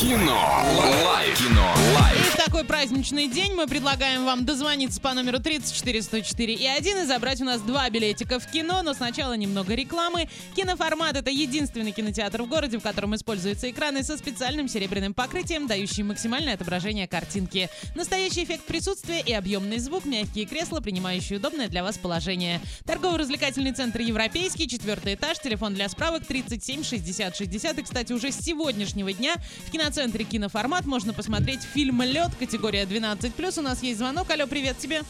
Кино. Такой праздничный день мы предлагаем вам дозвониться по номеру 34 104 и 1 и забрать у нас два билетика в кино, но сначала немного рекламы. Киноформат — это единственный кинотеатр в городе, в котором используются экраны со специальным серебряным покрытием, дающие максимальное отображение картинки. Настоящий эффект присутствия и объемный звук, мягкие кресла, принимающие удобное для вас положение. Торгово-развлекательный центр «Европейский», четвертый этаж, телефон для справок 37 60 60. И, кстати, уже с сегодняшнего дня в киноцентре «Киноформат» можно посмотреть фильм «Лед», категория 12+. У нас есть звонок. Алло, привет тебе.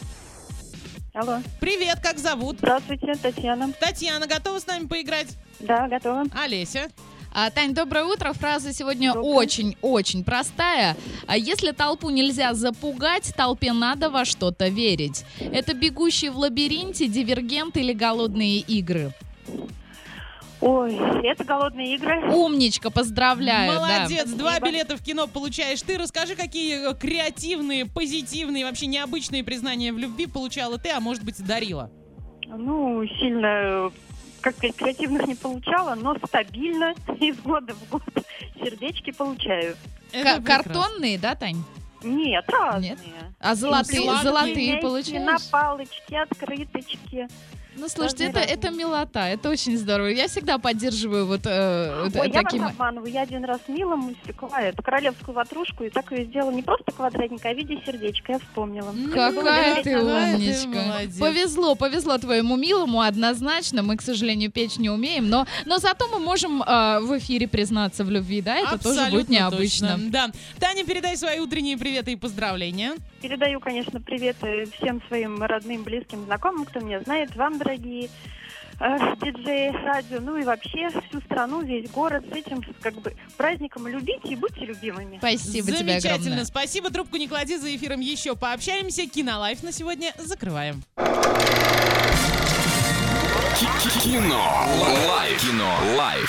Алло. Привет, как зовут? Здравствуйте, Татьяна. Татьяна, готова с нами поиграть? Да, готова. Олеся. А, Тань, доброе утро. Фраза сегодня очень-очень простая. А если толпу нельзя запугать, толпе надо во что-то верить. Это бегущий в лабиринте, дивергент или голодные игры. Ой, это голодные игры. Умничка, поздравляю. да. Молодец, два Спасибо. билета в кино получаешь ты. Расскажи, какие э, креативные, позитивные, вообще необычные признания в любви получала ты, а может быть, дарила. Ну, сильно, э, как сказать, креативных не получала, но стабильно из года в год сердечки получаю. Прекрасно. Картонные, да, Тань? Нет, разные. Нет? А золотые, золотые Мягкие, получаешь? На палочке, открыточки. Ну, слушайте, это, это милота, это очень здорово. Я всегда поддерживаю вот, э, вот Ой, я таким... вас обманываю. Я один раз милому испекла эту королевскую ватрушку и так ее сделала не просто квадратник, а в виде сердечка. Я вспомнила. Какая ты ты умничка. молодец. Повезло, повезло твоему милому, однозначно. Мы, к сожалению, печь не умеем, но, но зато мы можем э, в эфире признаться в любви, да? Это тоже будет Абсолютно необычно. точно. Да. Таня, передай свои утренние приветы и поздравления. Передаю, конечно, привет э, всем своим родным, близким, знакомым, кто меня знает, вам, дорогие э, диджеи, радио, ну и вообще всю страну, весь город с этим как бы праздником любите и будьте любимыми. Спасибо тебе огромное. Спасибо. Трубку не клади, за эфиром еще пообщаемся. Кинолайф на сегодня закрываем. Кино. Лайф. Кино. Лайф.